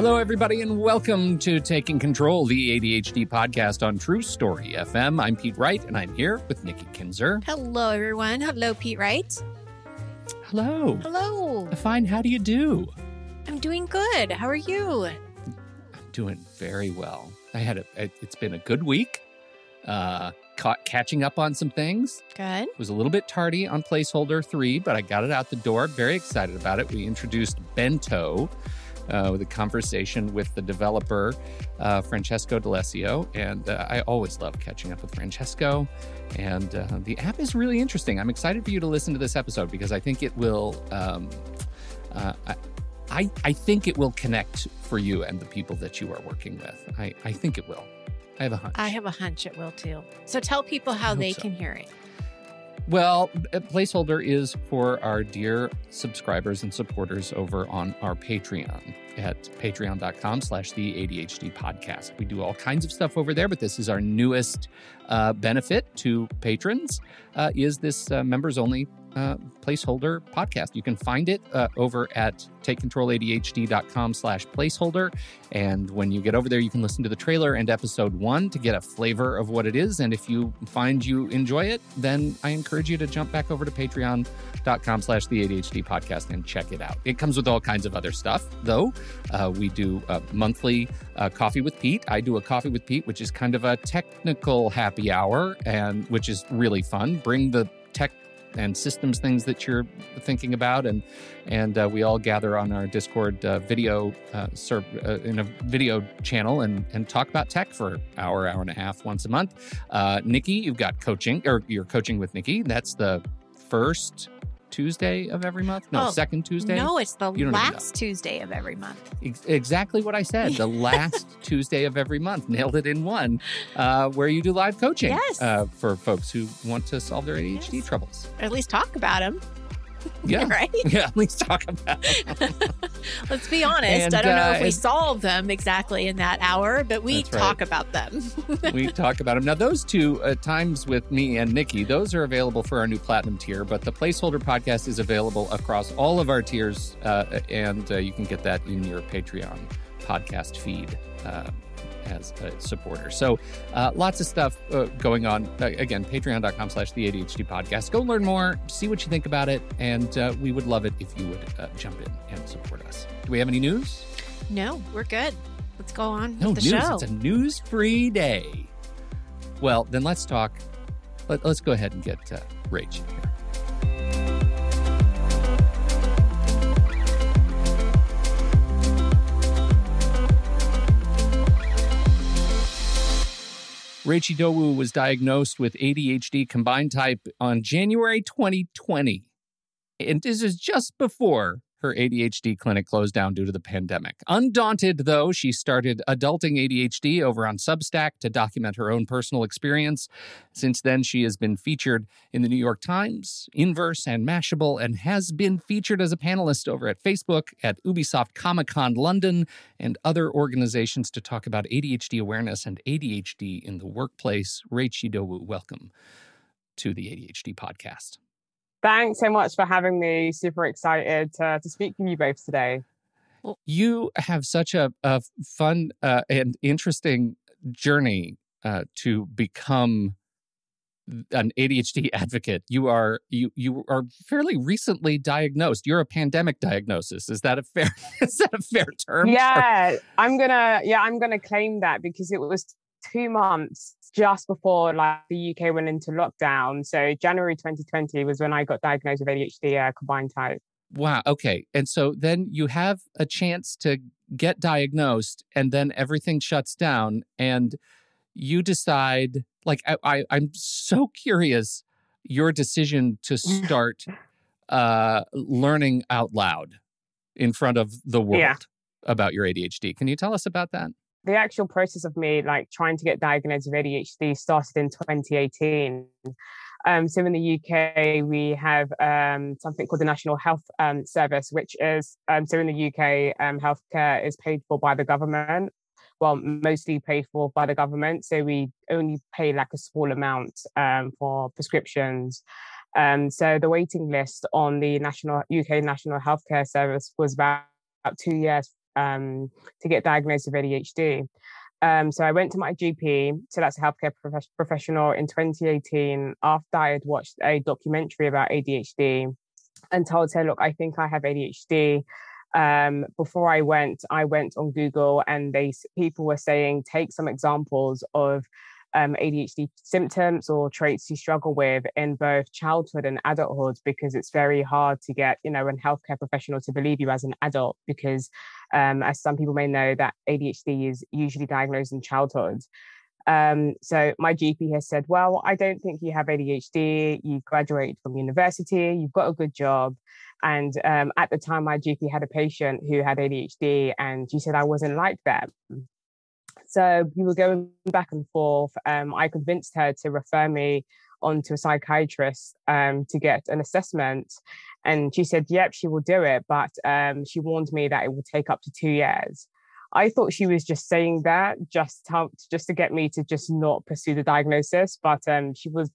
Hello, everybody, and welcome to Taking Control, the ADHD podcast on True Story FM. I'm Pete Wright, and I'm here with Nikki Kinzer. Hello, everyone. Hello, Pete Wright. Hello. Hello. Fine. How do you do? I'm doing good. How are you? I'm doing very well. I had a. it- It's been a good week. Uh, caught catching up on some things. Good. was a little bit tardy on placeholder three, but I got it out the door. Very excited about it. We introduced Bento uh, with a conversation with the developer, uh, Francesco D'Alessio. And uh, I always love catching up with Francesco. And uh, the app is really interesting. I'm excited for you to listen to this episode because I think it will. Um, uh, I, I, I think it will connect for you and the people that you are working with. I, I think it will. I have a hunch. I have a hunch it will too. So tell people how they so. can hear it. Well, placeholder is for our dear subscribers and supporters over on our Patreon at patreon.com slash the ADHD podcast. We do all kinds of stuff over there, but this is our newest uh, benefit to patrons uh, is this uh, members only uh, placeholder podcast. You can find it uh, over at takecontroladhd.com slash placeholder. And when you get over there, you can listen to the trailer and episode one to get a flavor of what it is. And if you find you enjoy it, then I encourage you to jump back over to patreon.com slash the ADHD podcast and check it out. It comes with all kinds of other stuff, though. Uh, we do a monthly uh, coffee with Pete. I do a coffee with Pete, which is kind of a technical happy hour, and which is really fun. Bring the tech and systems things that you're thinking about and and uh, we all gather on our discord uh, video uh, serv- uh, in a video channel and and talk about tech for hour hour and a half once a month. Uh, nikki you've got coaching or you're coaching with nikki. That's the first tuesday of every month no Oh, second tuesday No, it's the last Tuesday of every month. Ex- exactly what I said. The last Tuesday of every month, nailed it in one, uh, where you do live coaching Yes. uh, for folks who want to solve their ADHD Yes. troubles. Or at least talk about them. Yeah, right? yeah. At least talk about. It. Let's be honest. And, I don't know uh, if we and- solve them exactly in that hour, but we That's right. talk about them. we talk about them now. Those two uh, times with me and Nikki, those are available for our new platinum tier. But the placeholder podcast is available across all of our tiers, uh, and uh, you can get that in your Patreon podcast feed. As a supporter. So uh, lots of stuff uh, going on. Uh, again, patreon.com slash the ADHD podcast. Go learn more, see what you think about it. And uh, we would love it if you would uh, jump in and support us. Do we have any news? no, we're good. Let's go on No with the news. show. It's a news free day. Well, then let's talk. Let, us go ahead and get uh, Rach in here. Rach Idowu was diagnosed with ADHD combined type on January 2020. And this is just before her ADHD clinic closed down due to the pandemic. Undaunted, though, she started Adulting ADHD over on Substack to document her own personal experience. Since then, she has been featured in the New York Times, Inverse, and Mashable, and has been featured as a panelist over at Facebook, at Ubisoft Comic Con London, and other organizations to talk about ADHD awareness and ADHD in the workplace. Dowu, welcome to the ADHD podcast. Thanks so much for having me. Super excited to, to speak with you both today. you have such a, a fun uh, and interesting journey uh, to become an ADHD advocate. You are you you are fairly recently diagnosed. You're a pandemic diagnosis. Is that a fair is that a fair term? Yeah, I'm gonna yeah I'm gonna claim that because it was two months just before like the UK went into lockdown. So January 2020 was when I got diagnosed with ADHD uh, combined type. Wow. Okay. And so then you have a chance to get diagnosed, and then everything shuts down, and you decide. Like I, I I'm so curious your decision to start uh, learning out loud in front of the world Yeah. about your ADHD. Can you tell us about that? The actual process of me like trying to get diagnosed with ADHD started in 2018. Um, so in the UK, we have um, something called the National Health um, Service, which is um, so in the UK, um, healthcare is paid for by the government. Well, mostly paid for by the government. So we only pay like a small amount um, for prescriptions. So the waiting list on the national UK National Healthcare Service was about two years um, to get diagnosed with ADHD. Um, so I went to my GP, so that's a healthcare prof- professional, in 2018 after I had watched a documentary about ADHD and told her, look, I think I have ADHD. Um, before I went, I went on Google and they people were saying take some examples of um, ADHD symptoms or traits you struggle with in both childhood and adulthood because it's very hard to get, you know, a healthcare professional to believe you as an adult because, um, as some people may know, that ADHD is usually diagnosed in childhood. Um, so my GP has said, well, I don't think you have ADHD. You graduated from university. You've got a good job. And um, at the time, my GP had a patient who had ADHD, and she said I wasn't like them. So we were going back and forth. Um, I convinced her to refer me on to a psychiatrist um, to get an assessment. And she said, yep, she will do it. But um, she warned me that it will take up to two years. I thought she was just saying that just to, just to get me to just not pursue the diagnosis. But um, she was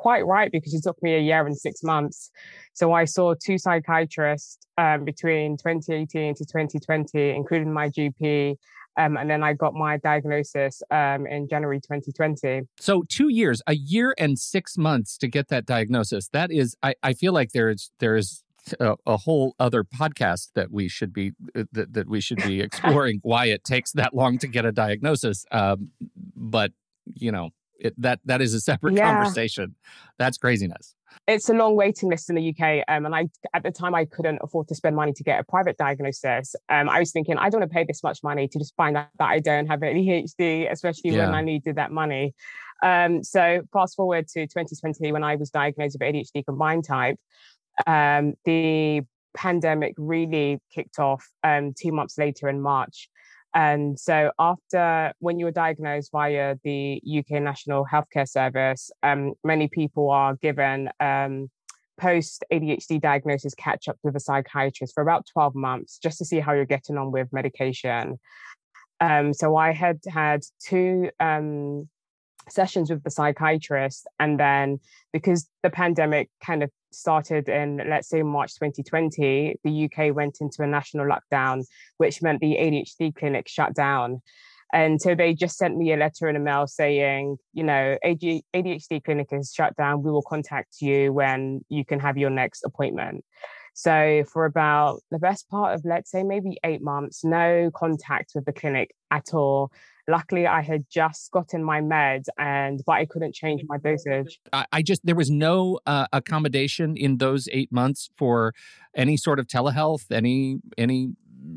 quite right because it took me a year and six months. So I saw two psychiatrists um, between 2018 to 2020, including my GP. Um, and then I got my diagnosis um, in January 2020. So two years, a year and six months to get that diagnosis. That is, I, I feel like there's there's a, a whole other podcast that we should be uh, that, that we should be exploring why it takes that long to get a diagnosis. Um, but you know, it, that that is a separate Yeah. conversation. That's craziness. It's a long waiting list in the UK, um, and I at the time I couldn't afford to spend money to get a private diagnosis. Um, I was thinking I don't want to pay this much money to just find out that I don't have ADHD, especially Yeah. when I needed that money. Um, so fast forward to 2020 when I was diagnosed with ADHD combined type, um, the pandemic really kicked off um, two months later in March. And so, after when you were diagnosed via the UK National Healthcare Service, um, many people are given um, post ADHD diagnosis catch up with a psychiatrist for about 12 months just to see how you're getting on with medication. Um, so, I had had two um, sessions with the psychiatrist, and then because the pandemic kind of started in, let's say, March 2020, the UK went into a national lockdown, which meant the ADHD clinic shut down. And so they just sent me a letter in a mail saying, you know, ADHD clinic is shut down. We will contact you when you can have your next appointment. So for about the best part of, let's say, maybe eight months, no contact with the clinic at all. Luckily, I had just gotten my meds, and but I couldn't change my dosage. I, I just there was no uh, accommodation in those eight months for any sort of telehealth, any any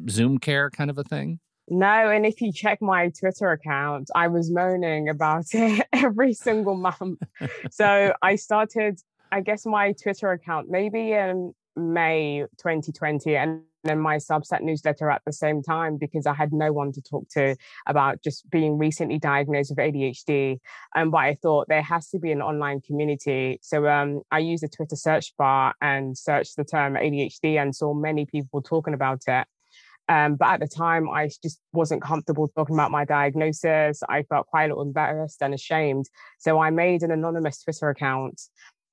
Zoom care kind of a thing. No, and if you check my Twitter account, I was moaning about it every single month. so I started, I guess, my Twitter account maybe in May 2020, and then my Substack newsletter at the same time because I had no one to talk to about just being recently diagnosed with ADHD. Um, but I thought there has to be an online community. So um, I used the Twitter search bar and searched the term ADHD and saw many people talking about it. Um, but at the time, I just wasn't comfortable talking about my diagnosis. I felt quite a little embarrassed and ashamed. So I made an anonymous Twitter account.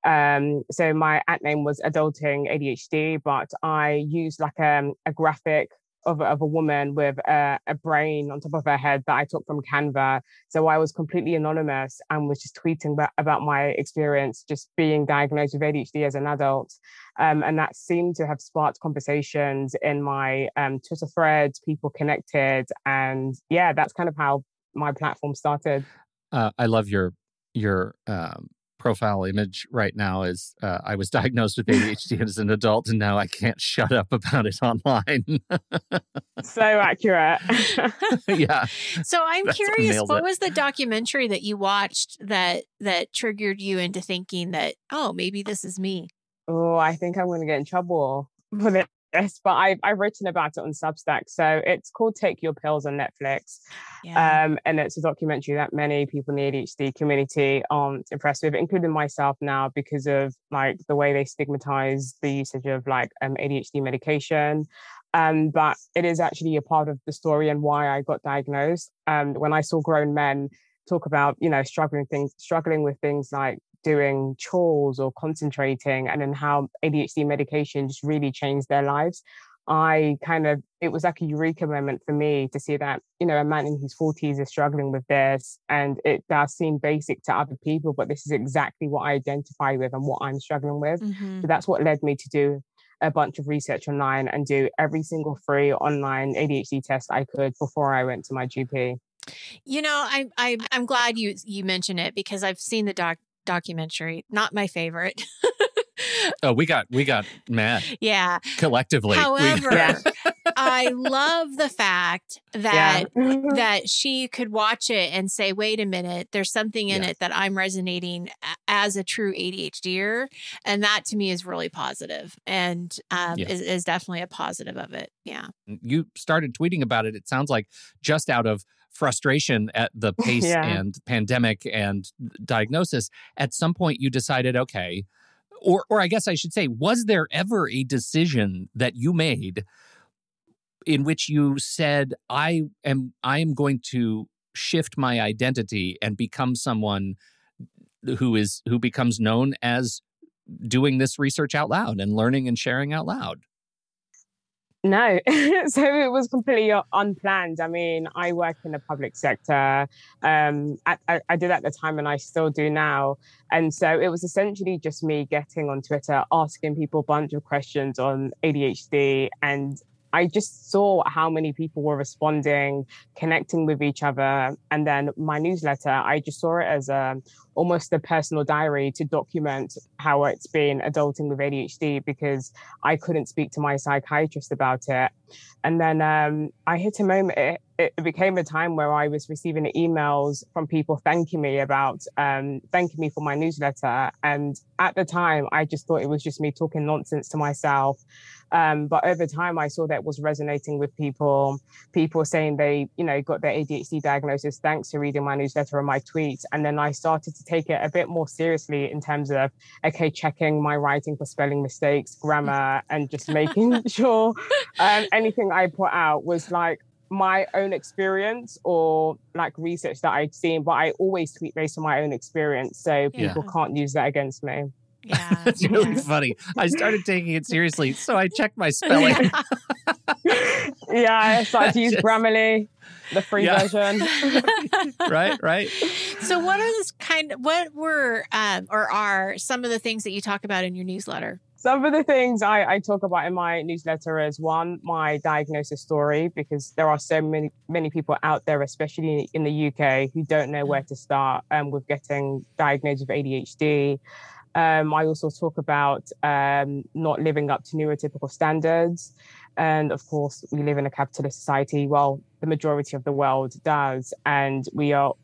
Um, so my at name was Adulting ADHD, but I used like um, a graphic of, of a woman with a, a, brain on top of her head that I took from Canva. So I was completely anonymous and was just tweeting about, about my experience just being diagnosed with ADHD as an adult. Um, and that seemed to have sparked conversations in my um, Twitter threads, people connected. And yeah, that's kind of how my platform started. Uh, I love your your um, profile image right now is uh, I was diagnosed with ADHD as an adult, and now I can't shut up about it online. so accurate. yeah. So I'm That's curious, what it. was the documentary that you watched that that triggered you into thinking that oh maybe this is me? Oh, I think I'm going to get in trouble with it this, but I've I've written about it on Substack. So it's called Take Your Pills on Netflix. Yeah. Um, and it's a documentary that many people in the ADHD community aren't impressed with, including myself now, because of like the way they stigmatize the usage of like um, ADHD medication. Um, but it is actually a part of the story and why I got diagnosed. Um, when I saw grown men talk about, you know, struggling things, struggling with things like doing chores or concentrating and then how ADHD medication just really changed their lives. I kind of, it was like a eureka moment for me to see that, you know, a man in his 40s is struggling with this. And it does seem basic to other people, but this is exactly what I identify with and what I'm struggling with. Mm-hmm. So that's what led me to do a bunch of research online and do every single free online ADHD test I could before I went to my GP. You know, I, I I'm glad you you mentioned it because I've seen the doc documentary. Not my favorite. oh, we got we got mad. Yeah. Collectively. However, I love the fact that yeah. that she could watch it and say, "Wait a minute, there's something in yeah. it that I'm resonating as a true ADHDer," and that to me is really positive and um, yeah. is, is definitely a positive of it. Yeah. You started tweeting about it. It sounds like just out of frustration at the pace yeah. and pandemic and diagnosis, at some point you decided, okay, or or I guess I should say, was there ever a decision that you made in which you said, I am I am going to shift my identity and become someone who is who becomes known as doing this research out loud and learning and sharing out loud? No, so it was completely unplanned. I mean, I work in the public sector. Um, I, I, did at the time, and I still do now. And so it was essentially just me getting on Twitter, asking people a bunch of questions on ADHD, and I just saw how many people were responding, connecting with each other. And then my newsletter, I just saw it as a, almost a personal diary to document how it's been adulting with ADHD because I couldn't speak to my psychiatrist about it. And then um, I hit a moment, it, it, became a time where I was receiving emails from people thanking me about, um, thanking me for my newsletter. And at the time, I just thought it was just me talking nonsense to myself. Um, but over time, I saw that was resonating with people. People saying they, you know, got their ADHD diagnosis thanks to reading my newsletter or my tweets. And then I started to take it a bit more seriously in terms of, okay, checking my writing for spelling mistakes, grammar, and just making sure um, anything I put out was like my own experience or like research that I'd seen, but I always tweet based on my own experience. So people yeah. can't use that against me. Yeah. it's really yeah. funny. I started taking it seriously. So I checked my spelling. yeah, I started to use Grammarly, the free yeah. version. right, right. So what are this kind of what were um, or are some of the things that you talk about in your newsletter? Some of the things I, I talk about in my newsletter is one, my diagnosis story, because there are so many many people out there, especially in the UK, who don't know where to start um, with getting diagnosed with ADHD. Um, I also talk about um, not living up to neurotypical standards. And of course, we live in a capitalist society. Well, the majority of the world does. And we are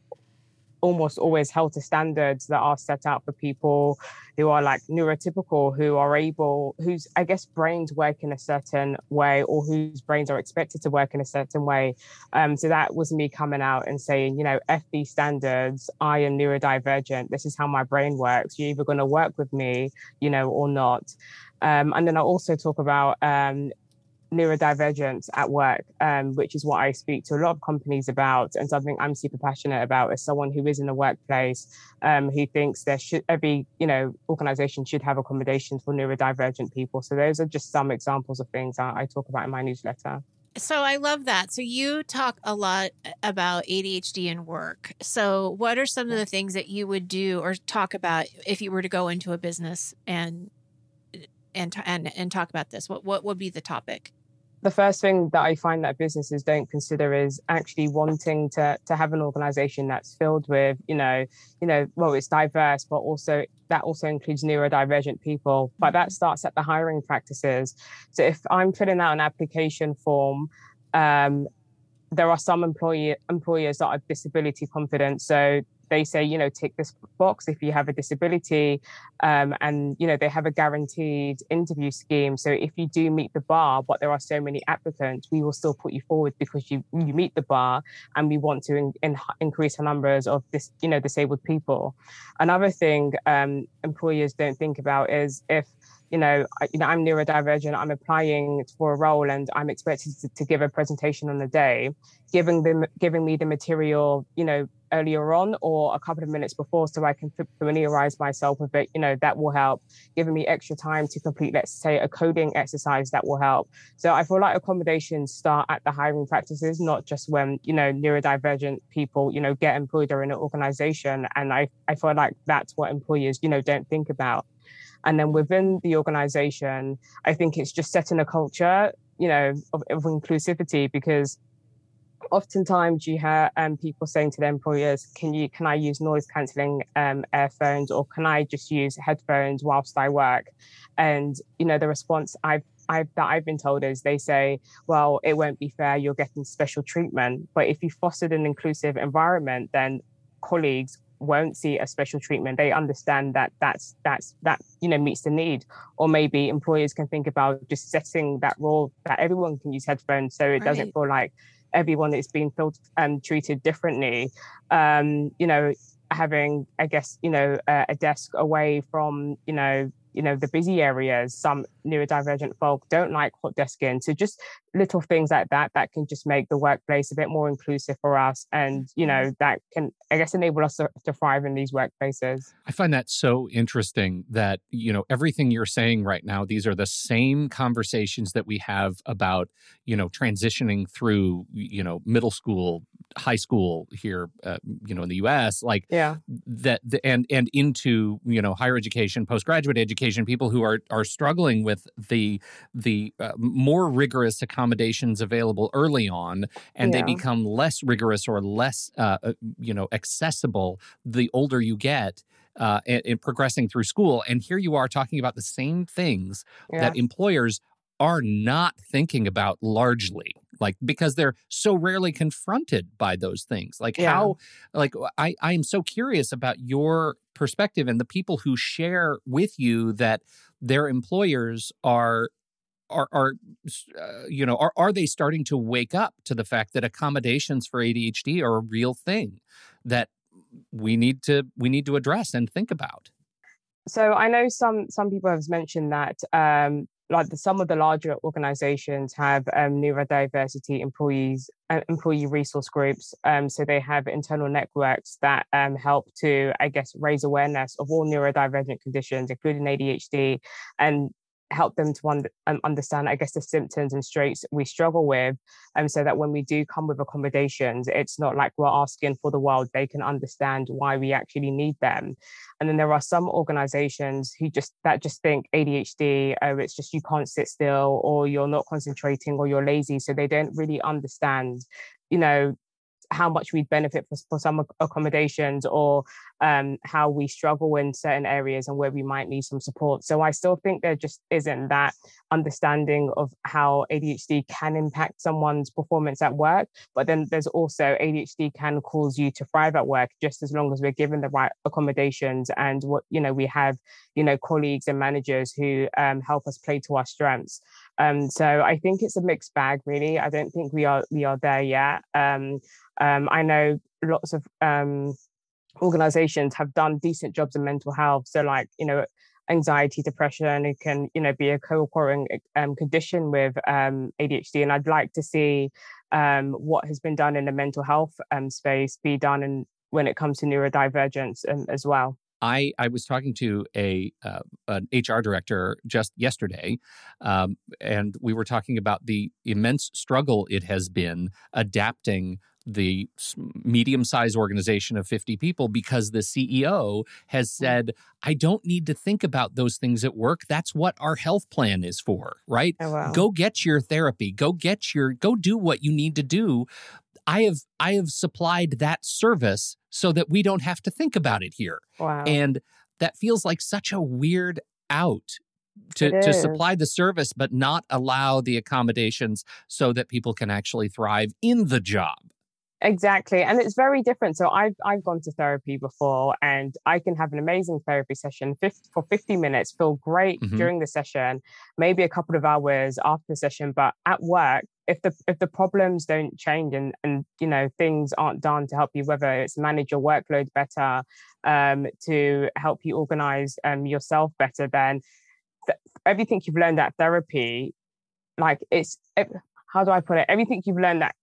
almost always held to standards that are set out for people who are like neurotypical, who are able, whose, I guess, brains work in a certain way or whose brains are expected to work in a certain way. Um, so that was me coming out and saying, you know, fb standards, I am neurodivergent. This is how my brain works. You're either going to work with me, you know, or not. Um, and then I also talk about um, neurodivergence at work, um, which is what I speak to a lot of companies about, and something I'm super passionate about as someone who is in the workplace um, who thinks there should every you know organization should have accommodations for neurodivergent people. So those are just some examples of things I, I talk about in my newsletter. So I love that. So you talk a lot about ADHD and work. So what are some of the things that you would do or talk about if you were to go into a business and and and and talk about this? What what would be the topic? The first thing that I find that businesses don't consider is actually wanting to to have an organization that's filled with, you know, you know, well, it's diverse, but also that also includes neurodivergent people. But that starts at the hiring practices. So if I'm filling out an application form, um, there are some employee employers that are disability confident. So they say, you know, tick this box if you have a disability, um, and you know they have a guaranteed interview scheme. So if you do meet the bar, but there are so many applicants, we will still put you forward because you you meet the bar, and we want to in, in, increase the numbers of this, you know, disabled people. Another thing um, employers don't think about is if you know, I, you know, I'm neurodivergent. I'm applying for a role, and I'm expected to, to give a presentation on the day. Giving them, giving me the material, you know, earlier on or a couple of minutes before so I can familiarize myself with it, you know, that will help. Giving me extra time to complete, let's say, a coding exercise that will help. So I feel like accommodations start at the hiring practices, not just when, you know, neurodivergent people, you know, get employed or in an organization. And I, I feel like that's what employers, you know, don't think about. And then within the organization, I think it's just setting a culture, you know, of, of inclusivity because oftentimes you hear um, people saying to their employers, "Can you can I use noise cancelling um, earphones or can I just use headphones whilst I work?" And you know the response I've I've, that I've been told is they say, well, it won't be fair. You're getting special treatment. But if you fostered an inclusive environment, then colleagues won't see a special treatment. They understand that that's that's that you know meets the need. Or maybe employers can think about just setting that rule that everyone can use headphones, so it right. doesn't feel like everyone is being felt, and treated differently. Um, you know, having, I guess, you know, a desk away from, you know, you know the busy areas some neurodivergent folk don't like hot desking so just little things like that that can just make the workplace a bit more inclusive for us and you know that can i guess enable us to, to thrive in these workplaces. I find that so interesting that you know everything you're saying right now these are the same conversations that we have about you know transitioning through you know middle school high school here uh, you know in the us like yeah. that the, and and into you know higher education postgraduate education people who are are struggling with the the uh, more rigorous accommodations available early on, and yeah. they become less rigorous or less uh, uh, you know accessible the older you get. Uh, and, and, progressing through school. And here you are talking about the same things yeah. that employers are not thinking about largely like because they're so rarely confronted by those things like yeah. how like i i am so curious about your perspective and the people who share with you that their employers are are are uh, you know are are they starting to wake up to the fact that accommodations for ADHD are a real thing that we need to we need to address and think about? So i know some some people have mentioned that um like the, some of the larger organizations have um, neurodiversity employees uh, employee resource groups um, so they have internal networks that um, help to i guess raise awareness of all neurodivergent conditions including adhd and help them to un- um, understand, I guess, the symptoms and straits we struggle with. Um, so that when we do come with accommodations, it's not like we're asking for the world. They can understand why we actually need them. And then there are some organizations who just that just think ADHD, oh, it's just you can't sit still or you're not concentrating or you're lazy. So they don't really understand you know how much we'd benefit for, for some accommodations or um, how we struggle in certain areas and where we might need some support. So I still think there just isn't that understanding of how ADHD can impact someone's performance at work. But then there's also ADHD can cause you to thrive at work just as long as we're given the right accommodations and what, you know, we have, you know, colleagues and managers who um, help us play to our strengths. Um, so I think it's a mixed bag, really. I don't think we are we are there yet. Um, um, I know lots of um, organizations have done decent jobs in mental health. So, like, you know, anxiety, depression, it can, you know, be a co-occurring um, condition with um, ADHD. And I'd like to see um, what has been done in the mental health um, space be done in, when it comes to neurodivergence um, as well. I, I was talking to a uh, an HR director just yesterday, um, and we were talking about the immense struggle it has been adapting the medium sized organization of 50 people because the CEO has mm. said, I don't need to think about those things at work. That's what our health plan is for, right? Oh, wow. Go get your therapy, go get your, go do what you need to do. I have I have supplied that service so that we don't have to think about it here. Wow. And that feels like such a weird out to, to supply the service but not allow the accommodations so that people can actually thrive in the job. Exactly. And it's very different. So I've I've gone to therapy before and I can have an amazing therapy session 50, for 50 minutes, feel great mm-hmm. during the session, maybe a couple of hours after the session. But at work, if the if the problems don't change and and you know things aren't done to help you, whether it's manage your workload better, um, to help you organize um, yourself better, then th- everything you've learned at therapy, like it's it, how do I put it? Everything you've learned that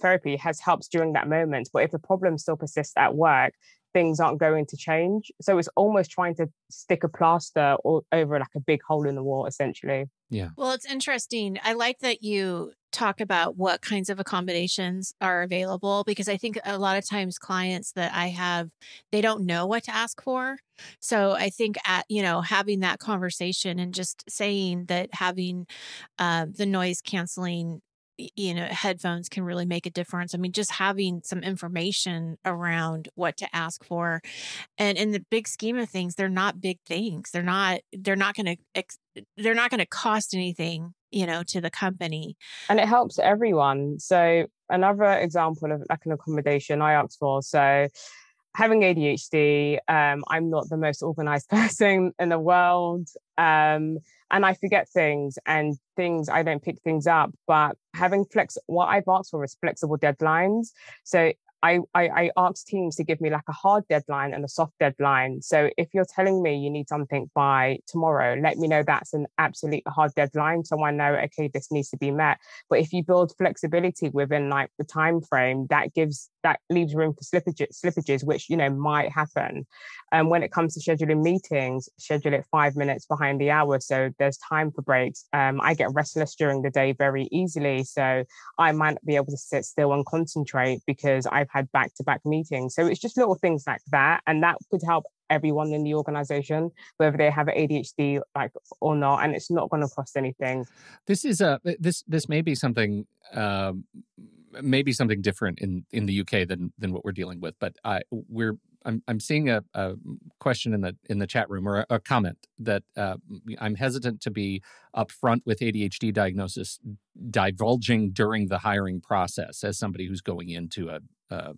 therapy has helped during that moment. But if the problem still persists at work, things aren't going to change. So it's almost trying to stick a plaster or, over like a big hole in the wall, essentially. Yeah. Well, it's interesting. I like that you talk about what kinds of accommodations are available because I think a lot of times clients that I have they don't know what to ask for. So I think at you know having that conversation and just saying that having uh, the noise canceling you know headphones can really make a difference. I mean just having some information around what to ask for. And in the big scheme of things they're not big things. They're not they're not going to they're not going to cost anything you know to the company. And it helps everyone. So another example of like an accommodation i asked for. So having ADHD, um, I'm not the most organized person in the world. Um, and I forget things and things, I don't pick things up. But having flex, what I've asked for is flexible deadlines. So I, I, I ask teams to give me like a hard deadline and a soft deadline. So if you're telling me you need something by tomorrow, let me know that's an absolute hard deadline. So I know, okay, this needs to be met. But if you build flexibility within like the time frame, that gives that leaves room for slippages, slippages which you know might happen. And um, when it comes to scheduling meetings, schedule it five minutes behind the hour, so there's time for breaks. Um, I get restless during the day very easily, so I might not be able to sit still and concentrate because I've had back-to-back meetings. So it's just little things like that, and that could help everyone in the organization whether they have ADHD like or not and it's not going to cost anything this is a this this may be something um maybe something different in in the UK than than what we're dealing with. But I we're I'm I'm seeing a, a question in the in the chat room or a, a comment that uh, I'm hesitant to be upfront with ADHD diagnosis divulging during the hiring process as somebody who's going into a uh,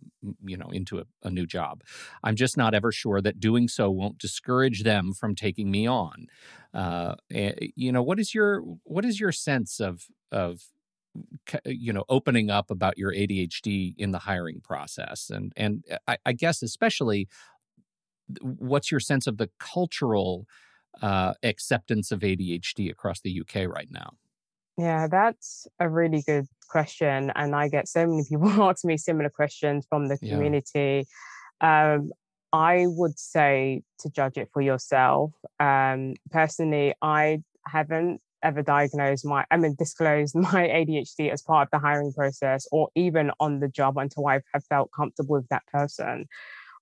you know into a, a, new job i'm just not ever sure that doing so won't discourage them from taking me on uh, you know what is your what is your sense of of you know opening up about your ADHD in the hiring process and and uh, I, I guess especially what's your sense of the cultural uh, acceptance of ADHD across the UK right now? Yeah, that's a really good question, and I get so many people ask me similar questions from the community. Yeah. Um, I would say to judge it for yourself. Um, personally, I haven't ever diagnosed my, I mean, disclosed my ADHD as part of the hiring process or even on the job until I have felt comfortable with that person.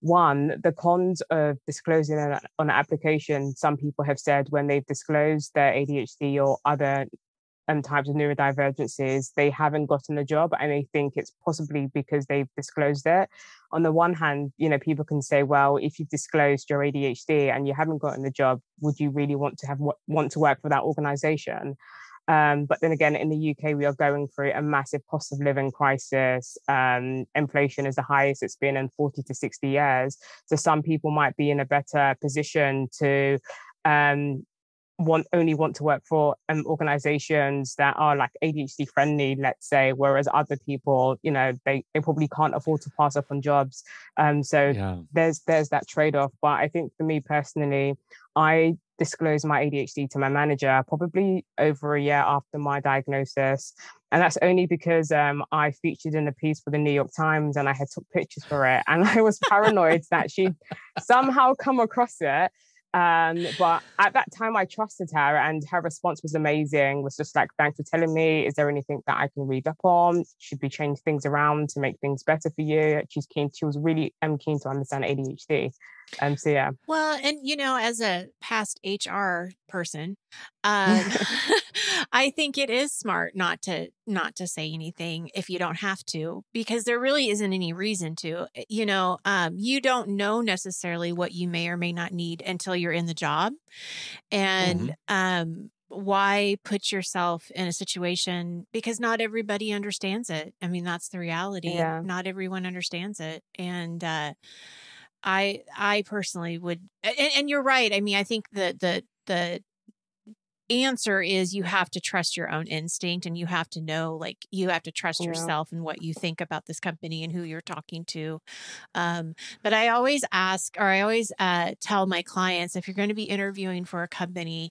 One, the cons of disclosing on an application, some people have said when they've disclosed their ADHD or other um, types of neurodivergencies, they haven't gotten a job and they think it's possibly because they've disclosed it. On the one hand, you know, people can say, well, if you've disclosed your ADHD and you haven't gotten the job, would you really want to have want to work for that organization? Um, but then again, in the UK, we are going through a massive cost of living crisis. Um, inflation is the highest it's been in 40 to 60 years. So some people might be in a better position to um, want only want to work for um, organizations that are like ADHD friendly, let's say, whereas other people, you know, they, they probably can't afford to pass up on jobs. Um, so yeah. there's there's that trade off. But I think for me personally, I disclosed my ADHD to my manager probably over a year after my diagnosis. and that's only because um, I featured in a piece for the New York Times and I had took pictures for it, and I was paranoid that she'd somehow come across it. Um, but at that time, I trusted her, and her response was amazing. Was just like, "Thanks for telling me. Is there anything that I can read up on? Should we change things around to make things better for you?" She's keen. She was really um, keen to understand ADHD. Um, so yeah. Well, and you know, as a past HR person, um, I think it is smart not to not to say anything if you don't have to, because there really isn't any reason to. Eh, you know, um, you don't know necessarily what you may or may not need until you're in the job, and mm-hmm. um, why put yourself in a situation because not everybody understands it. I mean, that's the reality. Yeah. Not everyone understands it, and. uh I I personally would and, and you're right. I mean, I think the the the answer is you have to trust your own instinct and you have to know like you have to trust yeah. yourself and what you think about this company and who you're talking to um, but i always ask or i always uh, tell my clients if you're going to be interviewing for a company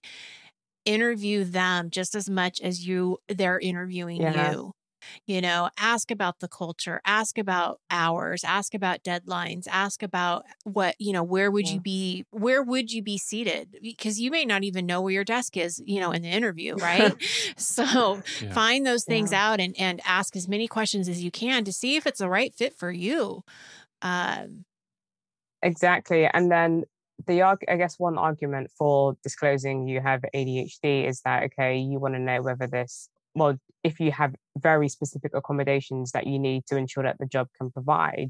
interview them just as much as you they're interviewing yeah. you you know ask about the culture ask about hours ask about deadlines ask about what you know where would yeah. you be where would you be seated because you may not even know where your desk is you know in the interview right so yeah. find those things yeah. out and and ask as many questions as you can to see if it's the right fit for you um exactly and then the I guess one argument for disclosing you have ADHD is that okay, you want to know whether this well, if you have very specific accommodations that you need to ensure that the job can provide.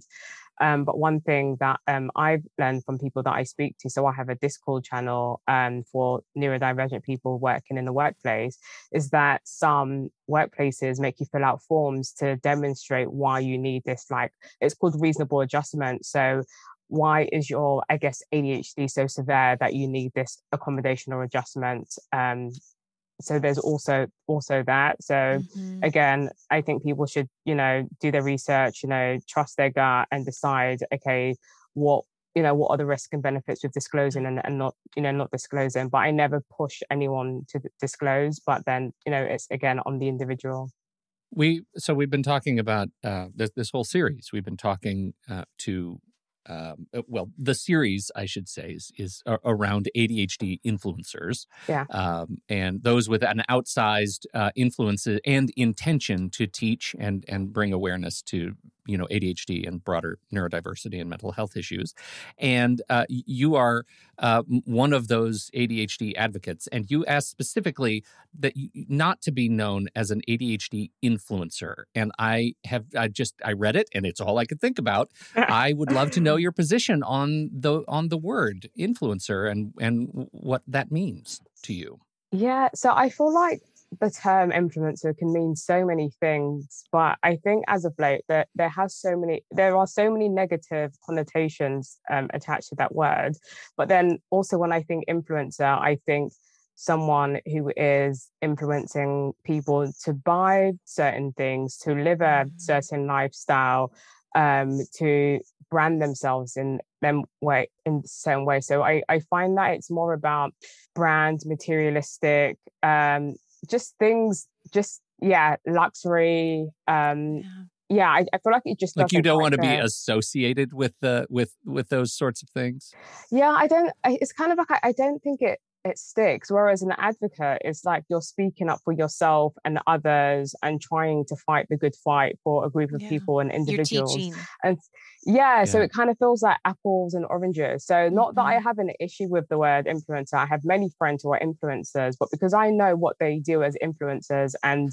Um, but one thing that um, I've learned from people that I speak to, so I have a Discord channel um, for neurodivergent people working in the workplace, is that some workplaces make you fill out forms to demonstrate why you need this. Like it's called reasonable adjustment. So why is your i guess adhd so severe that you need this accommodation or adjustment um, so there's also also that. So mm-hmm. again i think people should you know do their research you know trust their gut and decide okay what you know what are the risks and benefits with disclosing and, and not you know not disclosing. But i never push anyone to disclose but then you know it's again on the individual. We so we've been talking about uh, this, this whole series. We've been talking uh, to um, uh, well, the series, I should say, is, is around ADHD influencers. Yeah. Um, and those with an outsized uh, influence and intention to teach and, and bring awareness to you know ADHD and broader neurodiversity and mental health issues, and uh, you are uh, one of those ADHD advocates, and you asked specifically that you, not to be known as an ADHD influencer, and I have I just I read it and it's all I could think about. I would love to know your position on the on the word influencer and and what that means to you. Yeah, so I feel like the term influencer can mean so many things, but I think as of late that there has so many there are so many negative connotations um, attached to that word. But then also when I think influencer, I think someone who is influencing people to buy certain things, to live a mm-hmm. certain lifestyle, um, to brand themselves in them way in the same way. So I, I find that it's more about brand materialistic um just things, just yeah, luxury. Um, yeah. yeah I, I, feel like it just like you don't want to be associated with the with with those sorts of things. Yeah, I don't. It's kind of like I, I don't think it it sticks. Whereas an advocate is like you're speaking up for yourself and others and trying to fight the good fight for a group of yeah. people and individuals. And yeah, yeah, so it kind of feels like apples and oranges. So not that I mm-hmm. have an issue with the word influencer. I have many friends who are influencers, but because I know what they do as influencers and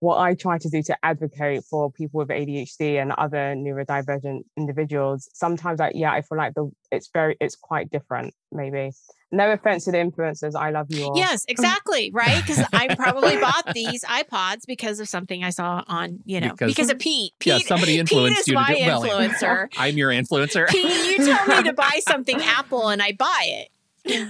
what I try to do to advocate for people with ADHD and other neurodivergent individuals, sometimes I yeah, I feel like the it's very it's quite different, maybe no offense to the influencers i love you all yes exactly right because i probably bought these ipods because of something i saw on you know because, because of pete pete yeah somebody influenced pete is you my influencer i'm your influencer pete you tell me to buy something apple and i buy it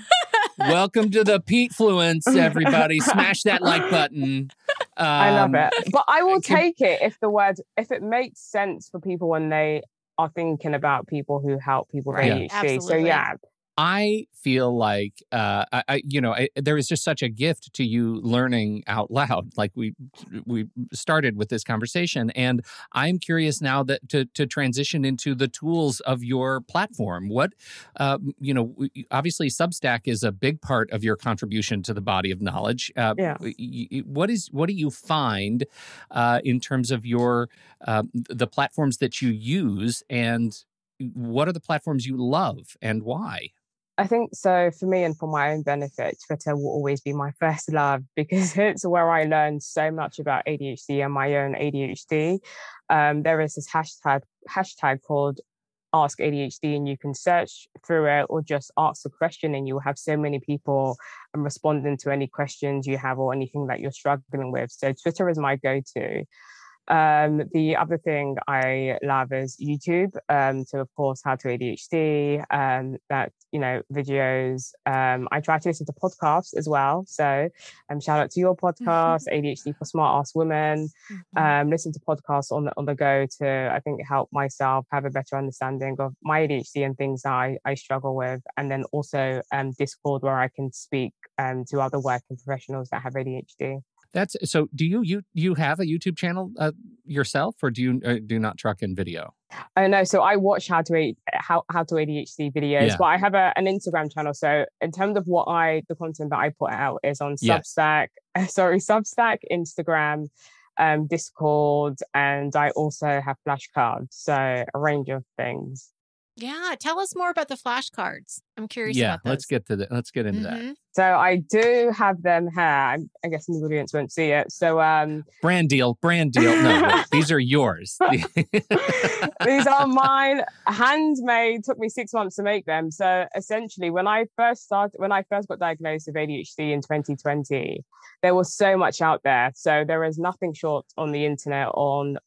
Welcome to the Pete Fluence, everybody. Smash that like button. Um, I love it. But I will take it if the word, if it makes sense for people when they are thinking about people who help people with right. ADHD. So yeah, I feel like, uh, I, I, you know, I, there is just such a gift to you learning out loud. Like we we started with this conversation, and I'm curious now that to to transition into the tools of your platform. What, uh, you know, obviously Substack is a big part of your contribution to the body of knowledge. Uh, yeah. What is what do you find uh, in terms of your uh, the platforms that you use and what are the platforms you love and why? I think so for me and for my own benefit, Twitter will always be my first love because it's where I learned so much about ADHD and my own ADHD. Um, there is this hashtag hashtag called ask ADHD and you can search through it or just ask a question and you'll have so many people responding to any questions you have or anything that you're struggling with. So Twitter is my go-to. Um, the other thing I love is YouTube. Um, so of course, how to ADHD, um, that you know videos. Um, I try to listen to podcasts as well. So um, shout out to your podcast, ADHD for Smart Ass Women. Mm-hmm. Um, listen to podcasts on the on the go to I think help myself have a better understanding of my ADHD and things that I, I struggle with, and then also um, Discord where I can speak um, to other working professionals that have ADHD. That's so. Do you you you have a YouTube channel uh, yourself, or do you uh, do not truck in video? Oh no, so I watch how to eat how how to ADHD videos, yeah. but I have a, an Instagram channel. So in terms of what I the content that I put out is on Substack, yes. sorry, Substack, Instagram, um, Discord, and I also have flashcards. So a range of things. Yeah, tell us more about the flashcards. I'm curious. Yeah, let's get to the let's get into mm-hmm. that. So I do have them here. I, I guess the audience won't see it. So um brand deal, brand deal. No, these are yours. these are mine. Handmade. Took me six months to make them. So essentially, when I first started, when I first got diagnosed with ADHD in 2020, there was so much out there. So there is nothing short on the internet on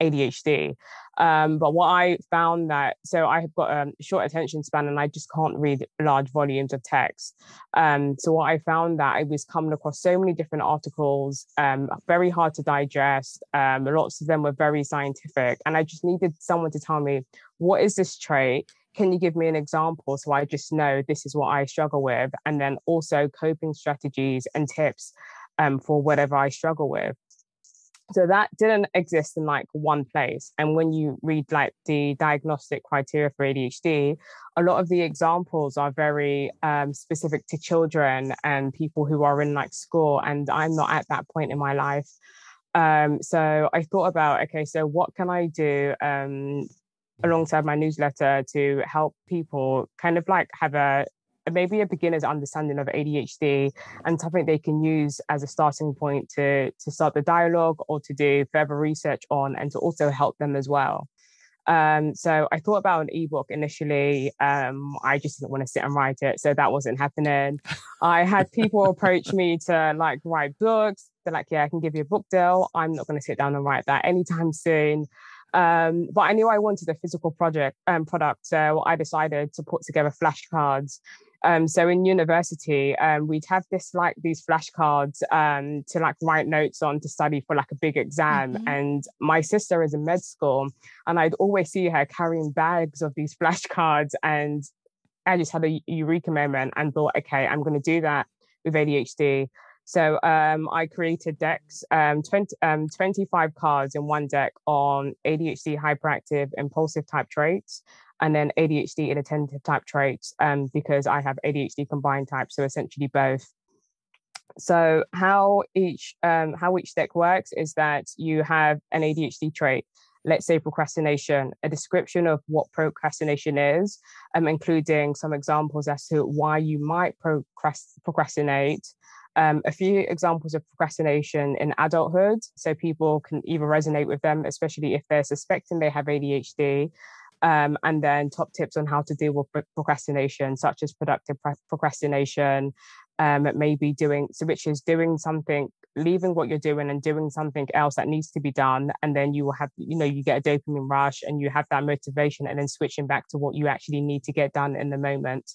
ADHD. Um, but what I found that so I have got a short attention span and I just can't read large volumes of text. Um, so what I found that I was coming across so many different articles, um, very hard to digest. Um, lots of them were very scientific, and I just needed someone to tell me what is this trait. Can you give me an example so I just know this is what I struggle with, and then also coping strategies and tips um, for whatever I struggle with so that didn't exist in like one place. And when you read like the diagnostic criteria for adhd a lot of the examples are very um, specific to children and people who are in like school and i'm not at that point in my life. Um, so i thought about okay so what can i do um, alongside my newsletter to help people kind of like have a maybe a beginner's understanding of ADHD and something they can use as a starting point to, to start the dialogue or to do further research on and to also help them as well. Um, so I thought about an ebook initially. Um, I just didn't want to sit and write it, so that wasn't happening. I had people approach me to like write books. They're like, "Yeah, I can give you a book deal." I'm not going to sit down and write that anytime soon. Um, but I knew I wanted a physical project um, product, so I decided to put together flashcards um, so in university, um, we'd have this like these flashcards um, to like write notes on to study for like a big exam. Mm-hmm. And my sister is in med school, and I'd always see her carrying bags of these flashcards. And I just had a eureka moment and thought, okay, I'm going to do that with ADHD. So um, I created decks, um, 20, um, 25 cards in one deck on ADHD, hyperactive, impulsive type traits and then ADHD inattentive type traits um, because I have ADHD combined type, so essentially both. So how each um, how each deck works is that you have an ADHD trait, let's say procrastination, a description of what procrastination is, um, including some examples as to why you might procrastinate. Um, a few examples of procrastination in adulthood, so people can either resonate with them, especially if they're suspecting they have ADHD, um, and then top tips on how to deal with procrastination, such as productive procrastination, um, maybe doing so, which is doing something, leaving what you're doing and doing something else that needs to be done, and then you will have, you know, you get a dopamine rush and you have that motivation, and then switching back to what you actually need to get done in the moment.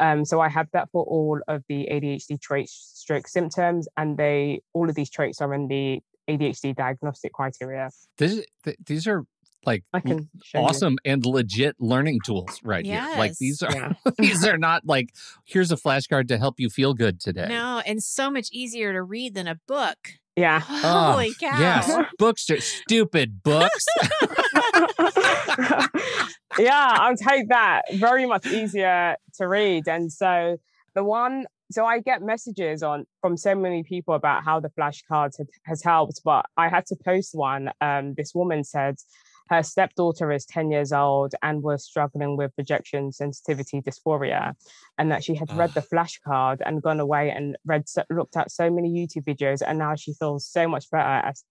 Um, so I have that for all of the ADHD traits, stroke symptoms, and they all of these traits are in the ADHD diagnostic criteria. This, these are like I can show you. awesome and legit learning tools right here. Like these are Yeah. these are not like here's a flashcard to help you feel good today. No, and so much easier to read than a book. Yeah. Holy cow. Oh, Yes, books are stupid books. yeah, I'll take that. Very much easier to read. And so the one, so I get messages on from so many people about how the flashcards had, has helped, but I had to post one. Um, this woman said her stepdaughter is 10 years old and was struggling with rejection sensitivity dysphoria, and that she had read the flashcard and gone away and read, looked at so many YouTube videos, and now she feels so much better as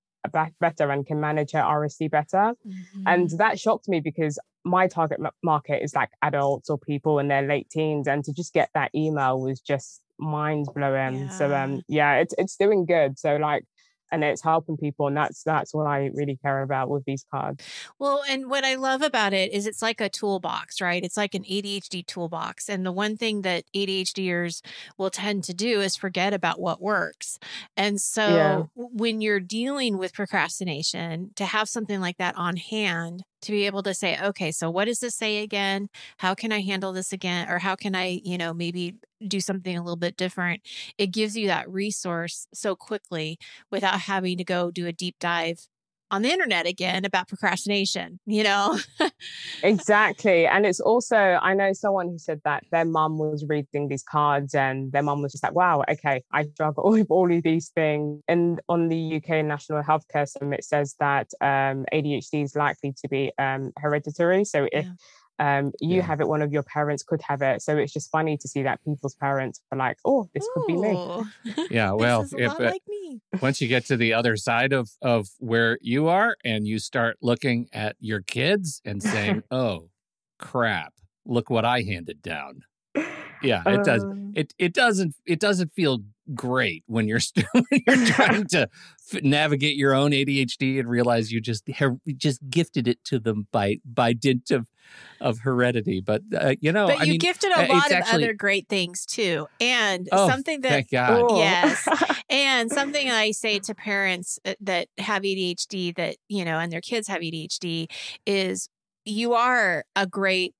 better and can manage her RSD better. Mhm. And that shocked me because my target market is like adults or people in their late teens. And to just get that email was just mind blowing. So Yeah. um yeah, it's it's doing good. So like and it's helping people and that's that's what I really care about with these cards. Well, and what I love about it is it's like a toolbox, right? It's like an ADHD toolbox. And the one thing that ADHDers will tend to do is forget about what works. And so Yeah. when you're dealing with procrastination, to have something like that on hand, to be able to say, okay, so what does this say again? How can I handle this again? Or how can I, you know, maybe do something a little bit different? It gives you that resource so quickly without having to go do a deep dive on the internet again about procrastination, you know? Exactly. And it's also, I know someone who said that their mum was reading these cards and their mum was just like, wow, okay, I struggle with all of these things. And on the UK National Healthcare Summit, it says that um, ADHD is likely to be um, hereditary. So if um, you Yeah. have it, one of your parents could have it. So it's just funny to see that people's parents are like, oh, this could be me. Yeah, well, if, lot uh, like me. once you get to the other side of of where you are and you start looking at your kids and saying, "Oh, crap, look what I handed down." Yeah, it does. Um, It it doesn't it doesn't feel great when you're st- when you're trying to f- navigate your own ADHD and realize you just her- just gifted it to them by by dint of of heredity. But uh, you know, But I you mean, gifted uh, a lot of actually- other great things too. And oh, something that thank God. cool. Yes. And something I say to parents uh, that have ADHD that, you know, and their kids have ADHD is you are a great uh,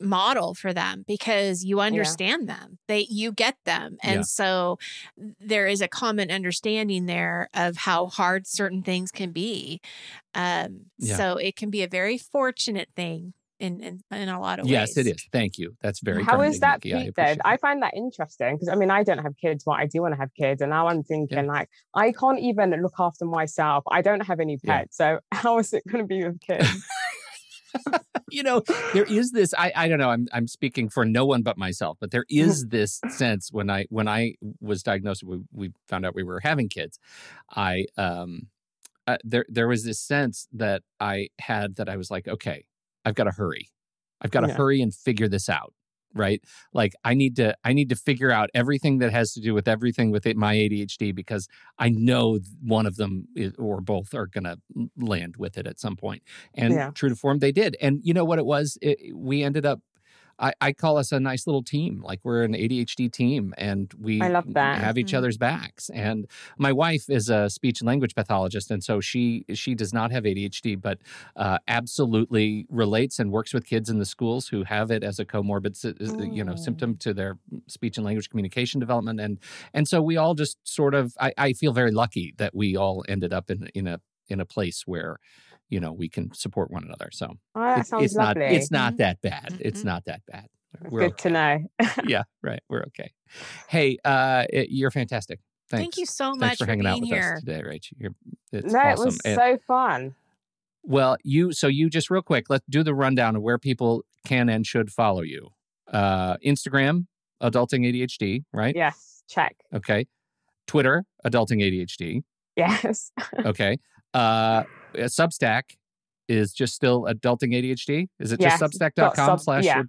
model for them because you understand them. They you get them. And Yeah. so there is a common understanding there of how hard certain things can be. Um Yeah. so it can be a very fortunate thing in in, in a lot of Yes, ways. Yes, it is. Thank you. That's very. How kind is of that, Nikki. I Then I find that interesting because I mean I don't have kids, but I do want to have kids, and now I'm thinking like I can't even look after myself. I don't have any Yeah. pets, so how is it going to be with kids? you know there is this I, I don't know I'm, I'm speaking for no one but myself but there is this sense when i when i was diagnosed we, we found out we were having kids i um uh, there there was this sense that i had that i was like okay i've got to hurry. I've got to Yeah. hurry and figure this out right? Like i need to i need to figure out everything that has to do with everything with it, my adhd because i know one of them is, or both are going to land with it at some point. And Yeah. true to form they did. And you know what it was? It, we ended up I, I call us a nice little team like we're an adhd team and we I love that. have each Mhm. other's backs and my wife is a speech and language pathologist and so she she does not have adhd but uh, absolutely relates and works with kids in the schools who have it as a comorbid sy- you know Oh. symptom to their speech and language communication development and and so we all just sort of I, I feel very lucky that we all ended up in in a in a place where you know we can support one another so Oh, it's, it's not it's not that bad it's Mhm. not that bad It's we're good okay. to know. yeah right we're okay hey uh it- you're fantastic Thanks. Thank you so Thanks much for for, hanging out with here. us today, Rach. You're, it's no, awesome. it was And- so fun. well, you so you just real quick, let's do the rundown of where people can and should follow you. Uh, Instagram, Adulting ADHD, right? Yes, check. Okay. Twitter, Adulting ADHD. Yes. Okay. Uh, Substack is just still Adulting ADHD. Is it Yes, just dot Substack.com sub- slash? yeah.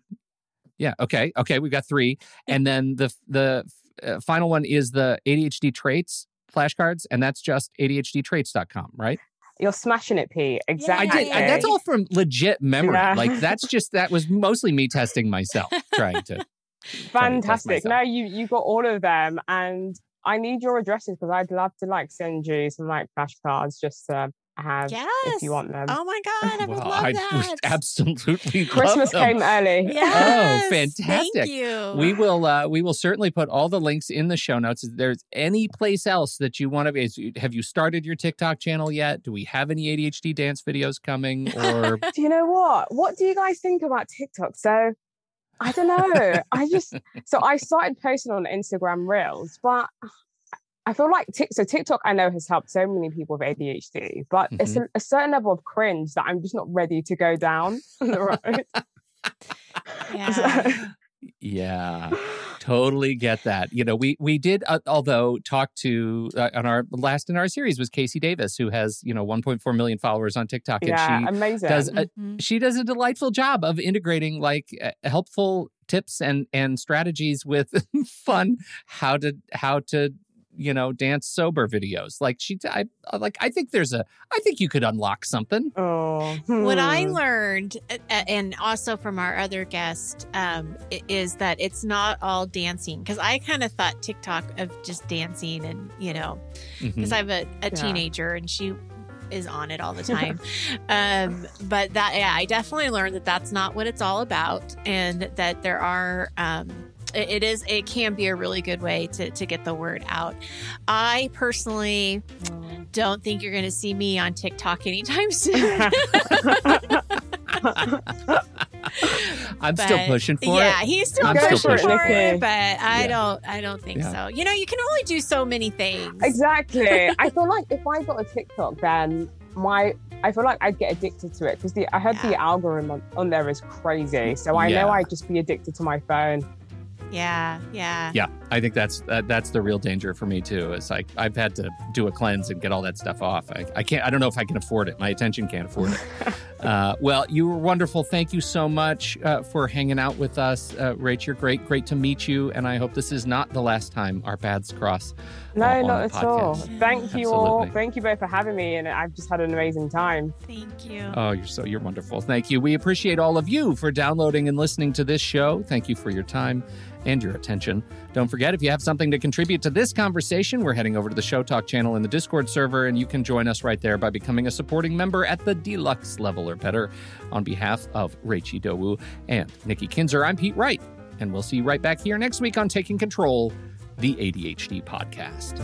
Yeah. Okay. Okay. We got three, and then the the uh, final one is the ADHD traits flashcards, and that's just ADHDtraits.com, right? You're smashing it, Pete. I Exactly. did. I, that's all from legit memory. Yeah. Like that's just that was mostly me testing myself, trying to. trying to Fantastic. myself. No, you you got all of them, and I need your addresses because I'd love to like send you some like flashcards just to have Yes. if you want them. Oh my God, I would Well, love I that. would absolutely Christmas love them. came early. Yes, fantastic. Thank you. We will uh, we will certainly put all the links in the show notes. Is there's any place else that you want to be? is- Have you started your TikTok channel yet? Do we have any ADHD dance videos coming? Or Do you know what? What do you guys think about TikTok? So I don't know. I just so I started posting on Instagram Reels, but I feel like Tik so TikTok I know has helped so many people with ADHD, but it's a, a certain level of cringe that I'm just not ready to go down the road. yeah. yeah, totally get that. You know, we we did uh, although talk to uh, on our last in our series was KC Davis, who has you know 1.4 million followers on TikTok, and yeah, she amazing. does a, Mhm. she does a delightful job of integrating like uh, helpful tips and and strategies with fun how to how to you know dance sober videos like she I I- like I think there's a I think you could unlock something oh, What I hmm. learned, uh, uh, and also from our other guest, um, is that it's not all dancing. Because I kind of thought TikTok of just dancing, and you know, because I have a, a Yeah. teenager and she is on it all the time. um, but that, yeah, I definitely learned that that's not what it's all about, and that there are. Um, it it is. It can be a really good way to to get the word out. I personally don't think you're going to see me on TikTok anytime soon. I'm still pushing for yeah, it Yeah, he's still I'm pushing still for pushing. it, but I Yeah. don't. I don't think Yeah. so. You know, you can only do so many things. exactly. I feel like if I got a TikTok, then my I feel like I'd get addicted to it because the I heard the algorithm on, on there is crazy. So I Yeah. know I'd just be addicted to my phone. Yeah, yeah. yeah I think that's uh, that's the real danger for me too it's like I've had to do a cleanse and get all that stuff off I, I can't I don't know if I can afford it my attention can't afford it uh, well you were wonderful thank you so much uh, for hanging out with us uh, Rach you're great great to meet you and I hope this is not the last time our paths cross No, on not the at all. podcast. Thank you all. Thank you both for having me, and I've just had an amazing time. Thank you. Oh, you're so you're wonderful. Thank you. We appreciate all of you for downloading and listening to this show. Thank you for your time and your attention. Don't forget if you have something to contribute to this conversation, we're heading over to the Show Talk channel in the Discord server and you can join us right there by becoming a supporting member at the deluxe level or better. On behalf of Rach Idowu and Nikki Kinzer, I'm Pete Wright, and we'll see you right back here next week on Taking Control, the ADHD podcast.